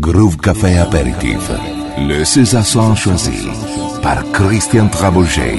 Groove Café Apéritif. Le César choisi par Christian Trabouget.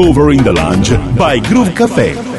Cover in the Lounge by Groove Café.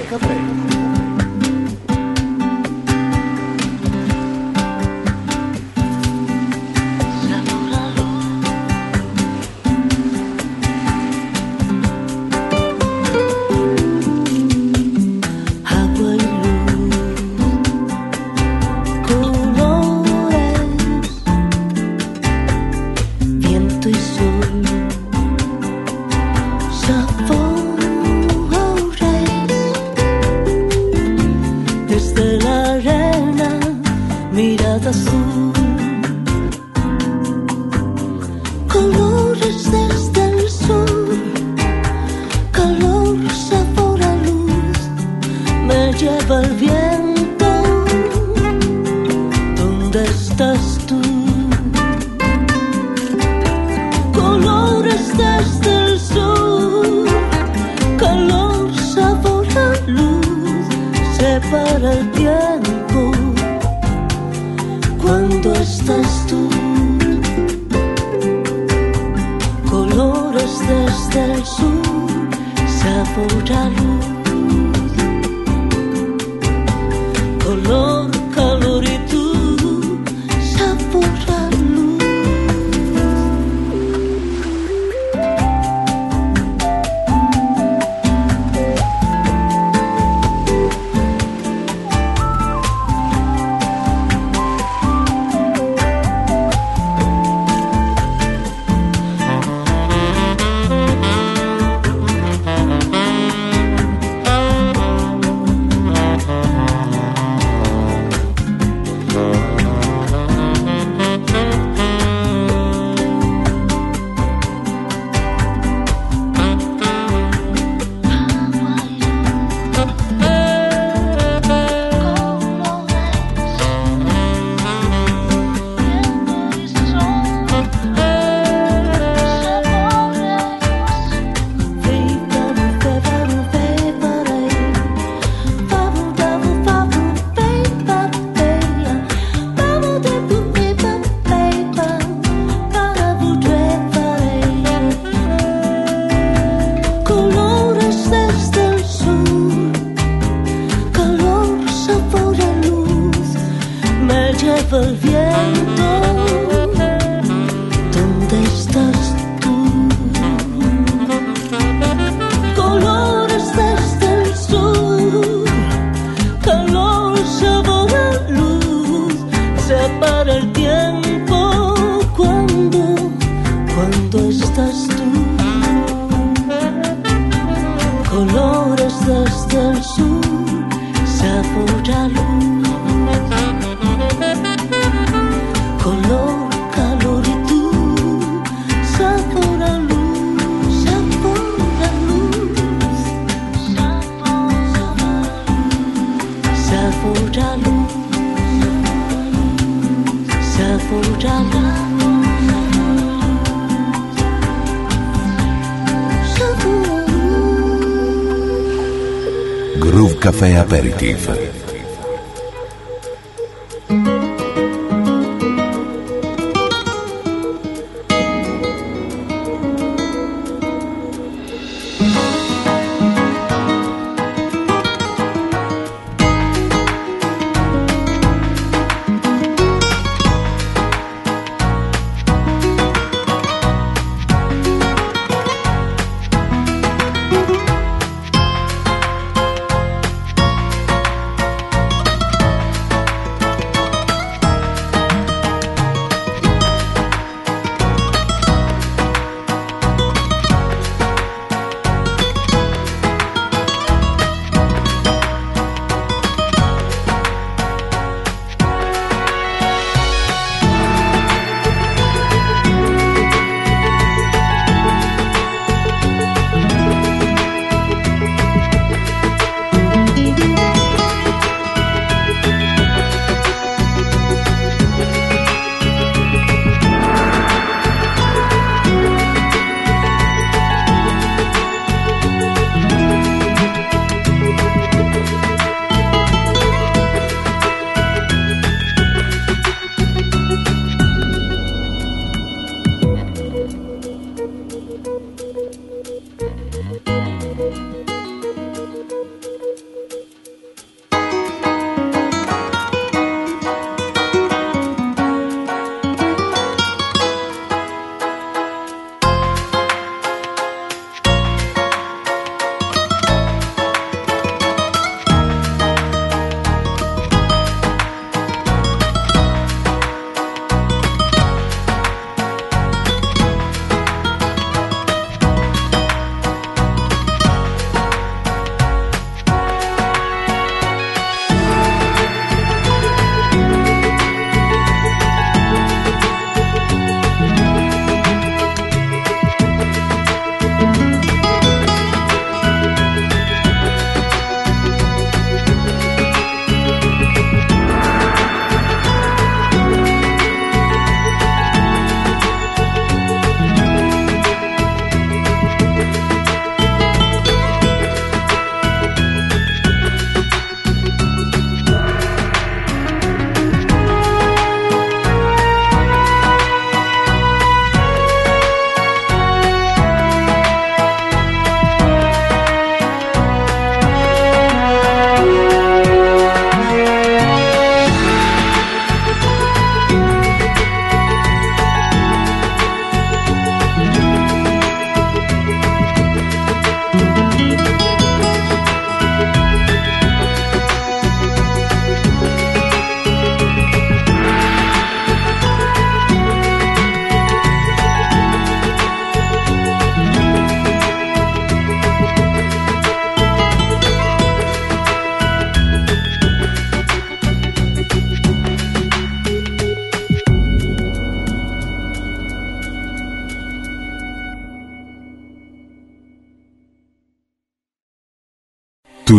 Café Aperitif.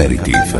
Aperitif.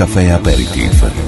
Café Aperitif.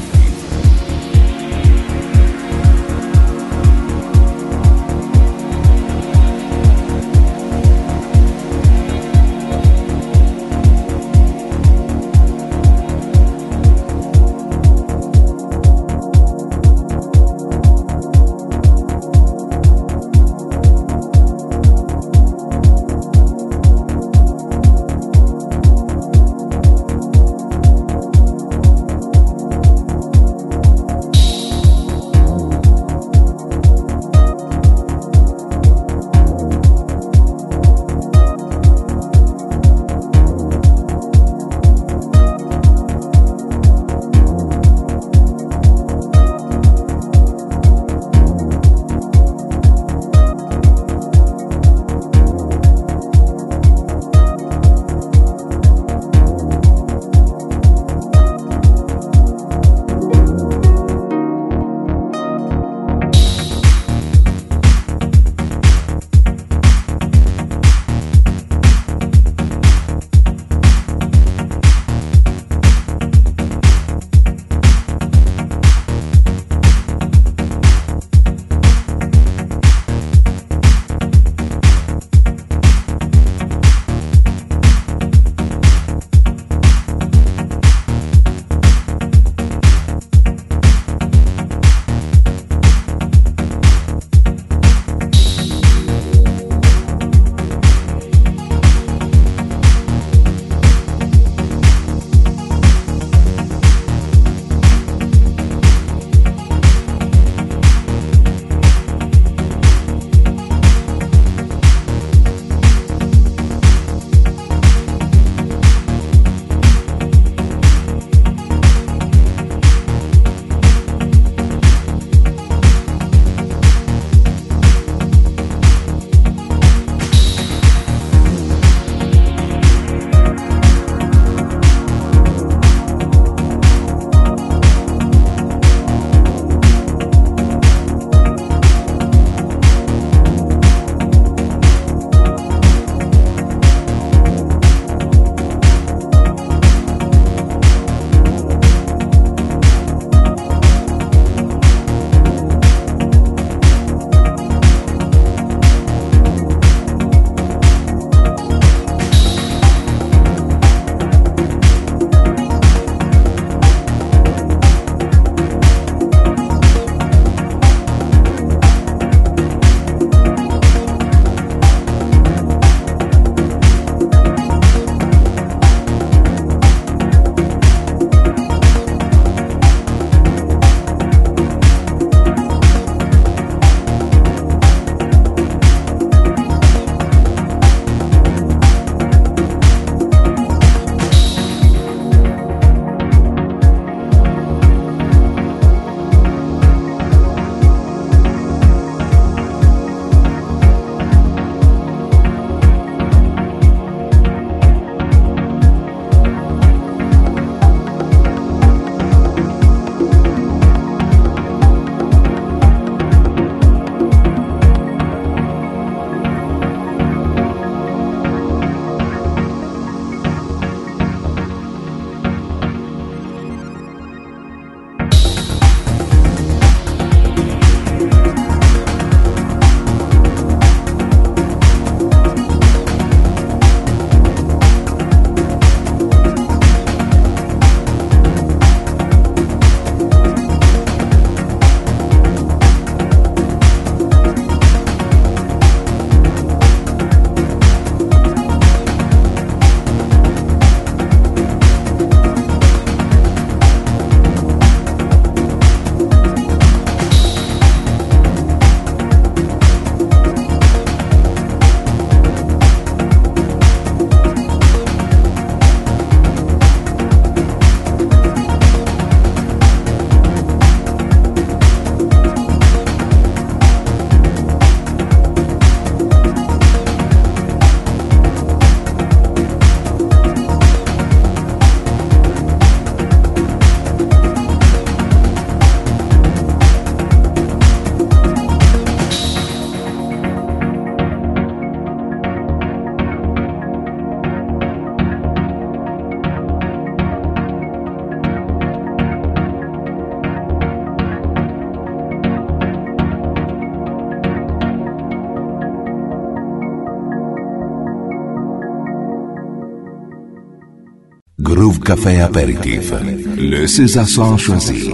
Café Apéritif. Le César choisi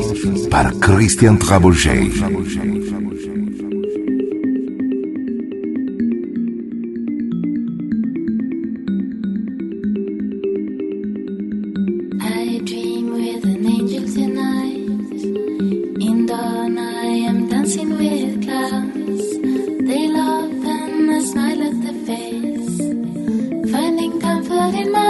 par Christian Trabouget. Café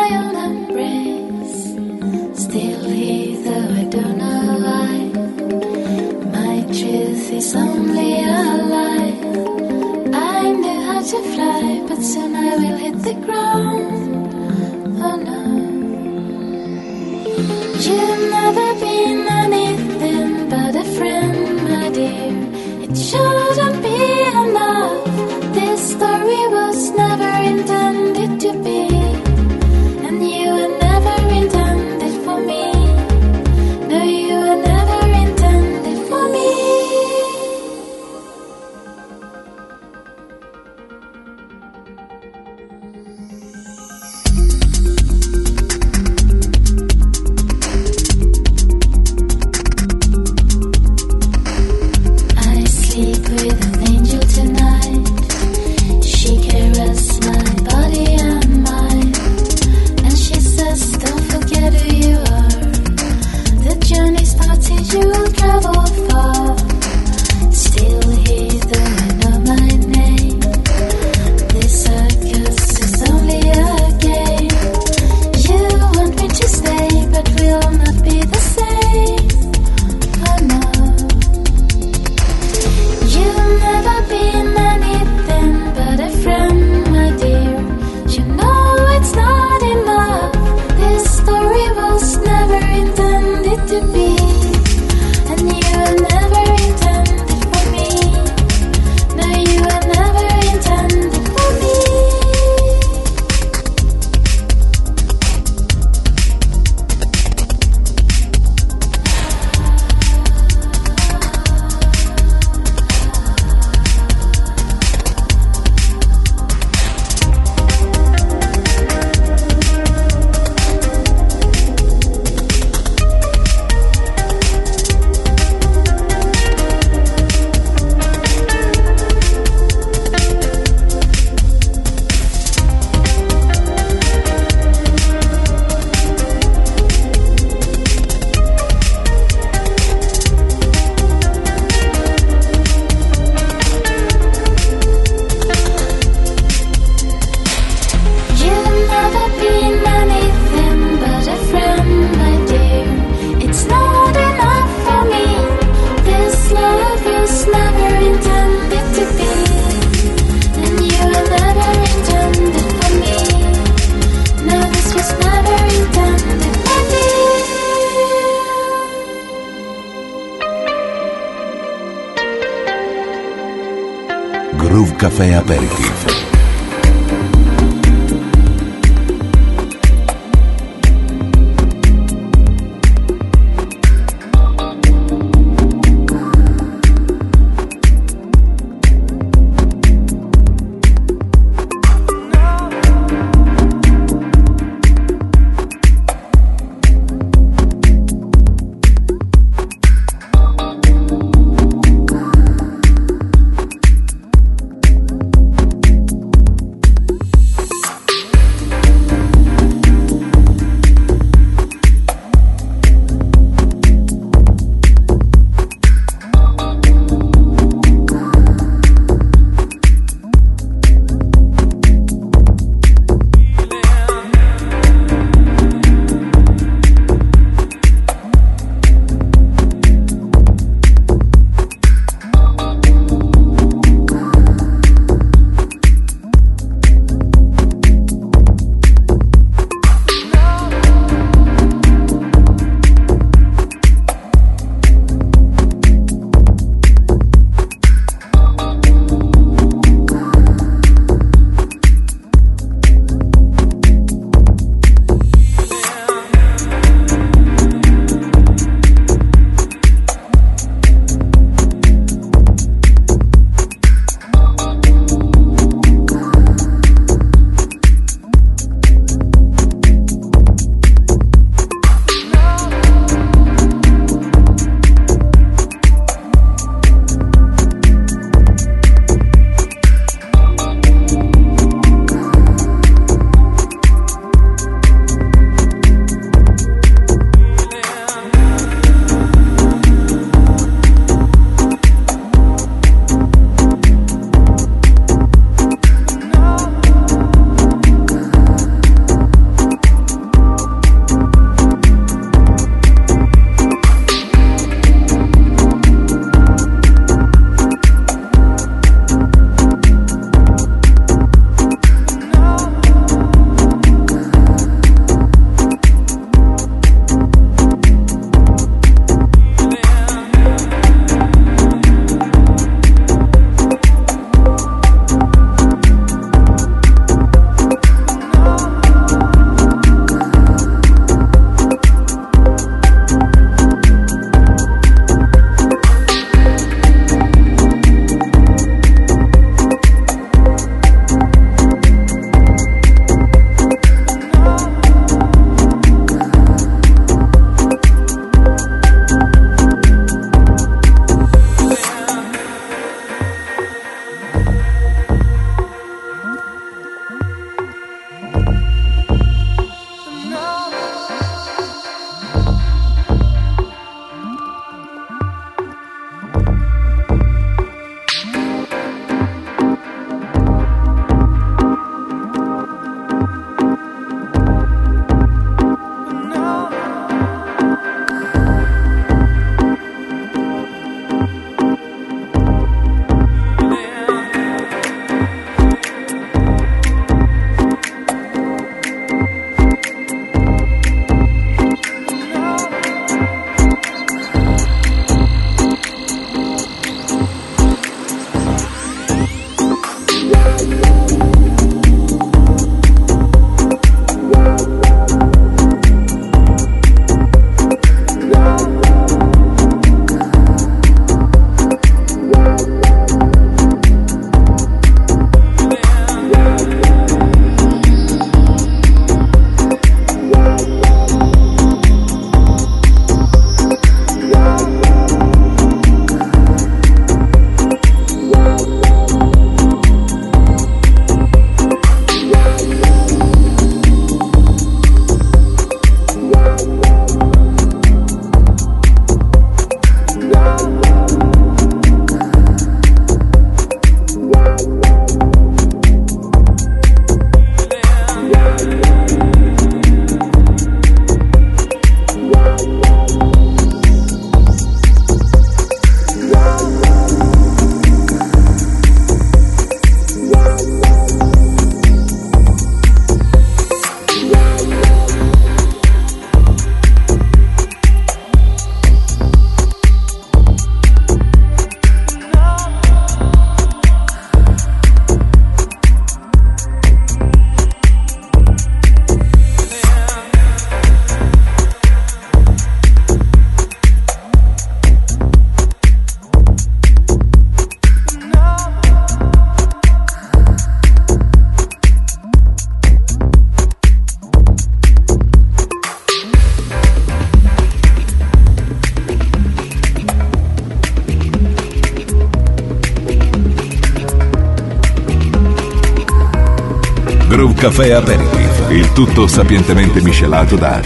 sapientemente miscelato da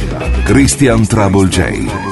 Christian Trouble J.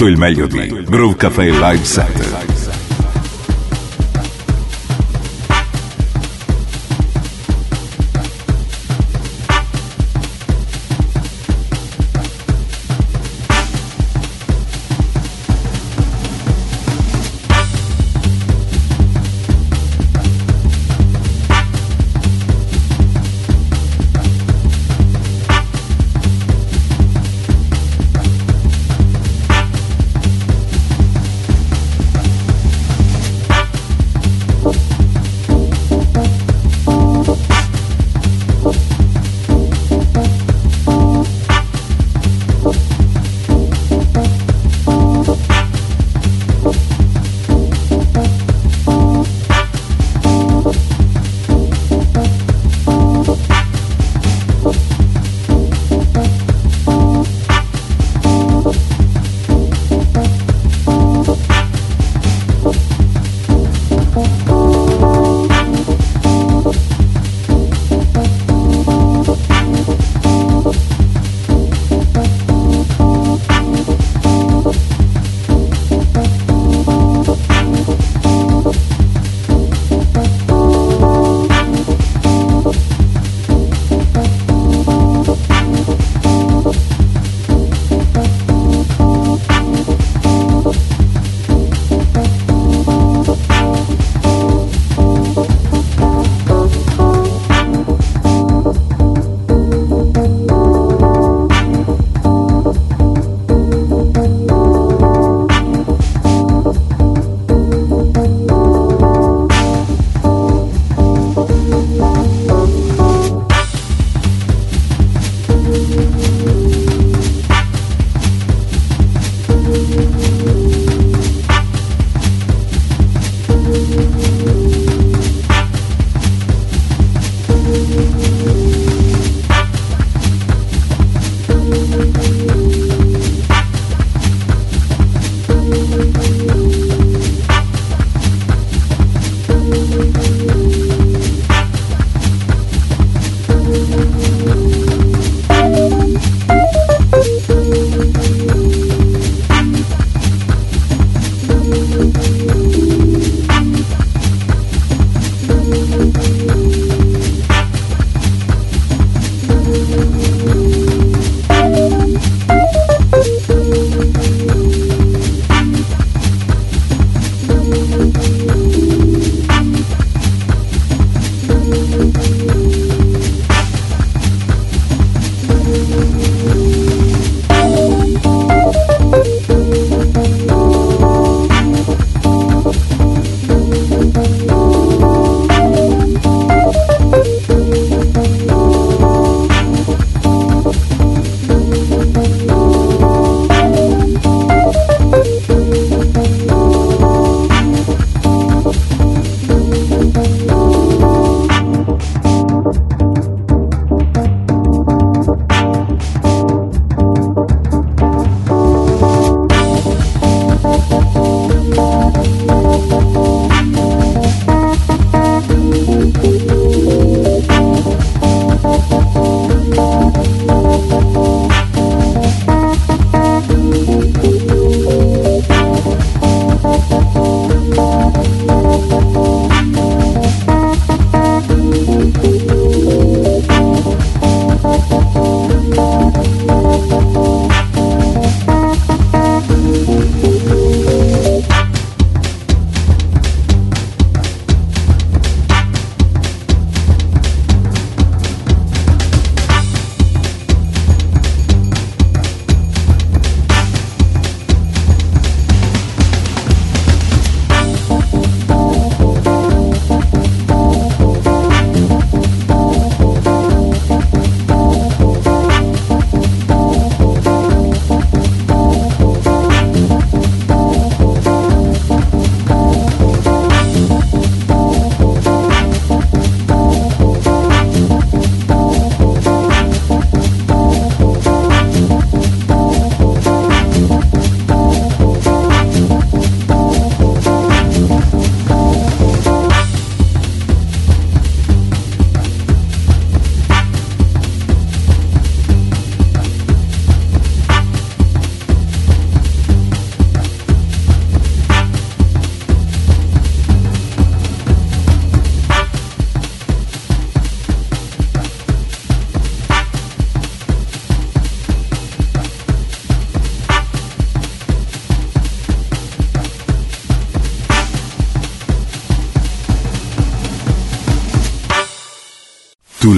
Tutto il meglio di Groove Cafe Live Set.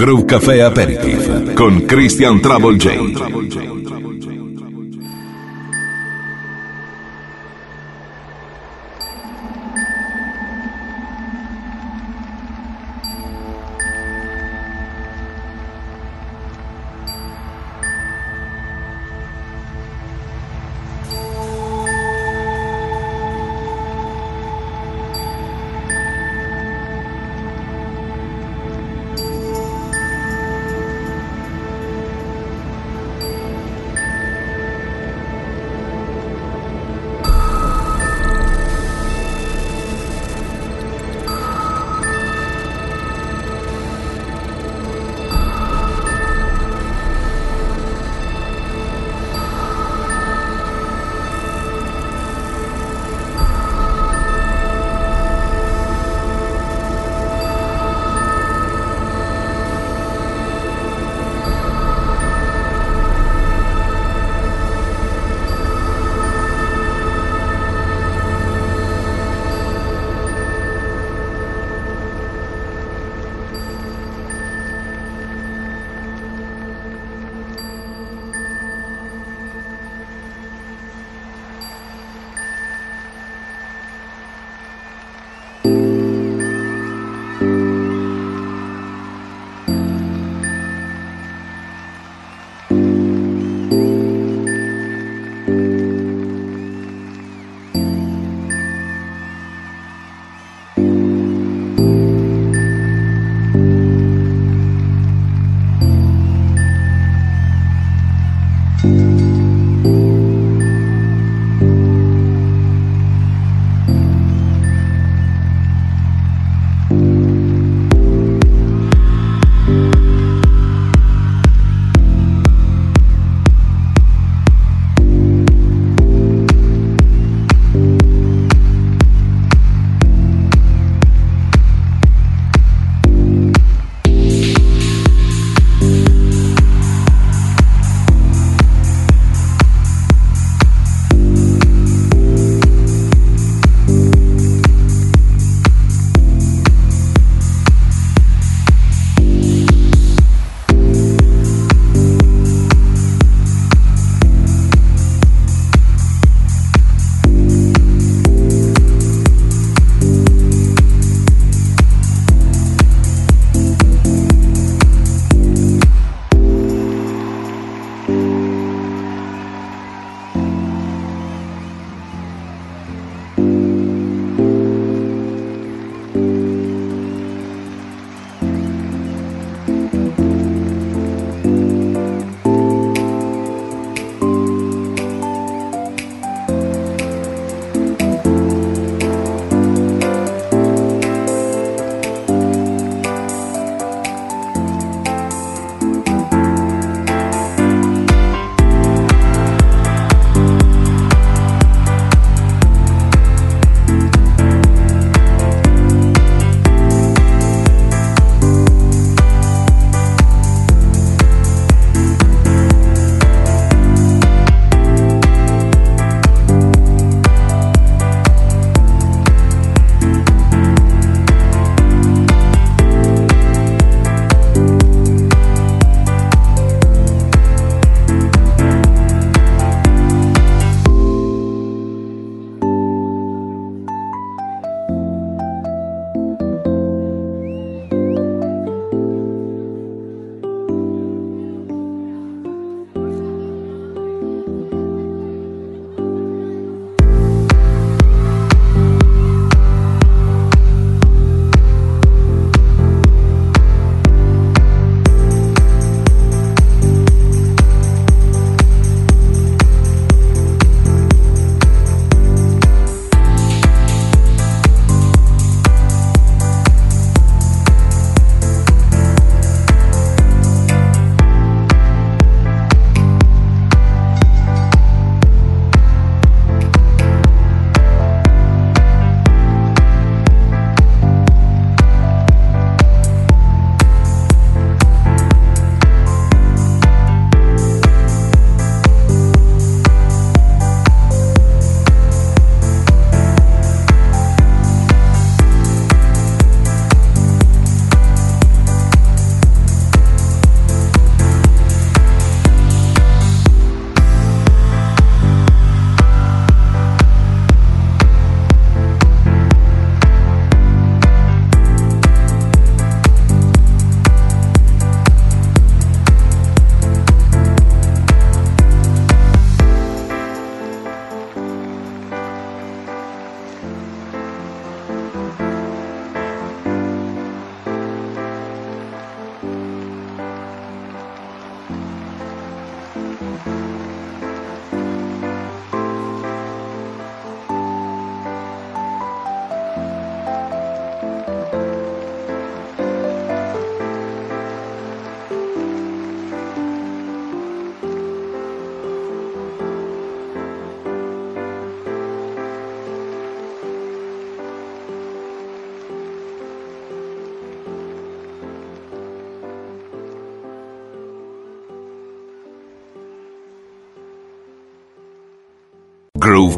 Groove Café Aperitif con Christian Trouble J.